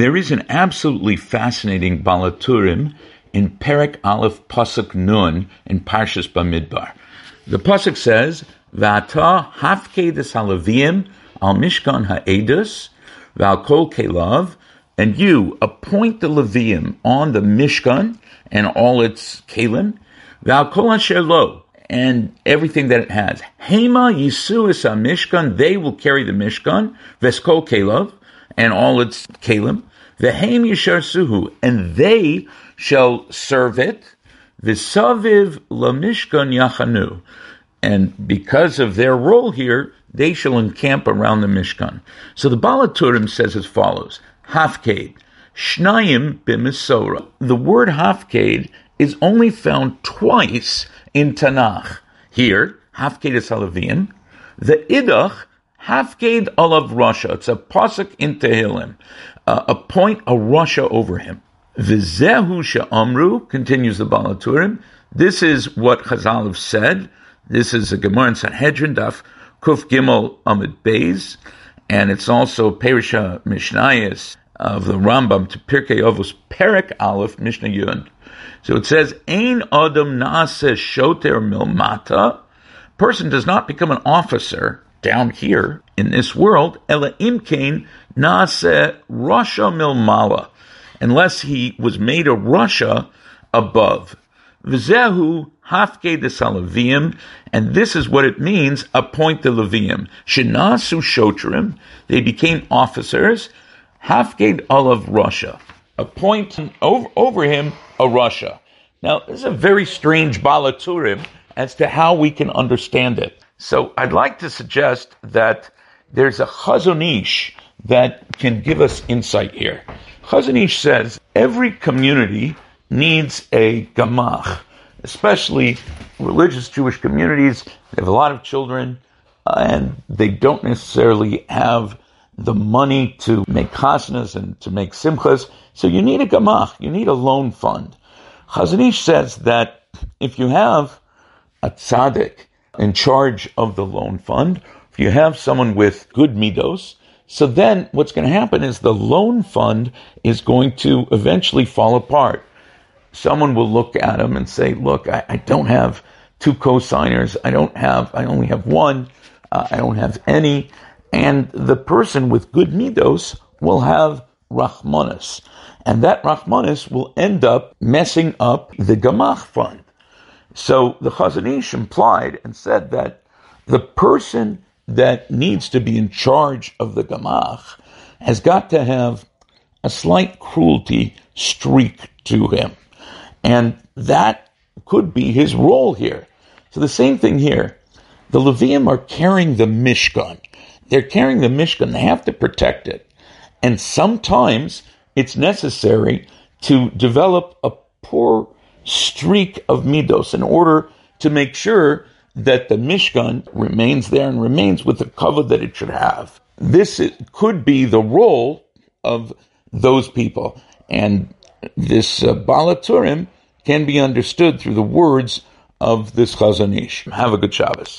There is an absolutely fascinating Baal HaTurim in Perek Aleph Pasuk Nun in Parshas Bamidbar. The Pasuk says, V'ata hafke halavim al mishkan ha'edus v'al kol kelav, and you appoint the Levium on the Mishkan and all its kalim, v'al kol lo, and everything that it has. Hema yisuas mishkan, they will carry the Mishkan, v'eskol kelav, and all its kalim. Yishar suhu, and they shall serve it. V'saviv lamishkan yachanu, and because of their role here, they shall encamp around the Mishkan. So the Baal HaTurim says as follows: Hafked, Shnayim b'misora. The word Hafked is only found twice in Tanakh. Here, Hafked is Halavim. The Idach Hafked olav rasha. It's a pasuk in Tehillim. Uh, appoint a rasha over him. Vizehu she'amru, continues the Baal HaTurim. This is what Chazal have said. This is a Gemara in Sanhedrin, Daf Kuf Gimel Amid Beis, and it's also Perisha Mishnayis of the Rambam to Pirkei Avos Perek Aleph Mishnah Yud. So it says, Ein Adam Nase Shoter Milmata. Person does not become an officer down here in this world, ela imkain nase rasha milmala, unless he was made a rasha above. V'zehu hafke de salavim, and this is what it means, appoint the Levium. Shinasu shotrim, they became officers, hafke olav rasha, appoint over, over him a Russia. Now, this is a very strange Baal HaTurim as to how we can understand it. So I'd like to suggest that there's a Chazon Ish that can give us insight here. Chazon Ish says every community needs a gamach, especially religious Jewish communities. They have a lot of children, uh, and they don't necessarily have the money to make chasnas and to make simchas. So you need a gamach, you need a loan fund. Chazon Ish says that if you have a tzaddik in charge of the loan fund, if you have someone with good midos, so then what's going to happen is the loan fund is going to eventually fall apart. Someone will look at them and say, look, I, I don't have two co-signers. I don't have, I only have one. Uh, I don't have any. And the person with good midos will have Rahmanis. And that Rahmanis will end up messing up the Gamach fund. So the Chazon Ish implied and said that the person that needs to be in charge of the Gamach has got to have a slight cruelty streak to him. And that could be his role here. So the same thing here. The Levium are carrying the Mishkan. They're carrying the Mishkan. They have to protect it. And sometimes it's necessary to develop a poor streak of midos in order to make sure that the Mishkan remains there and remains with the cover that it should have. This could be the role of those people. And this uh, Baal HaTurim can be understood through the words of this Chazon Ish. Have a good Shabbos.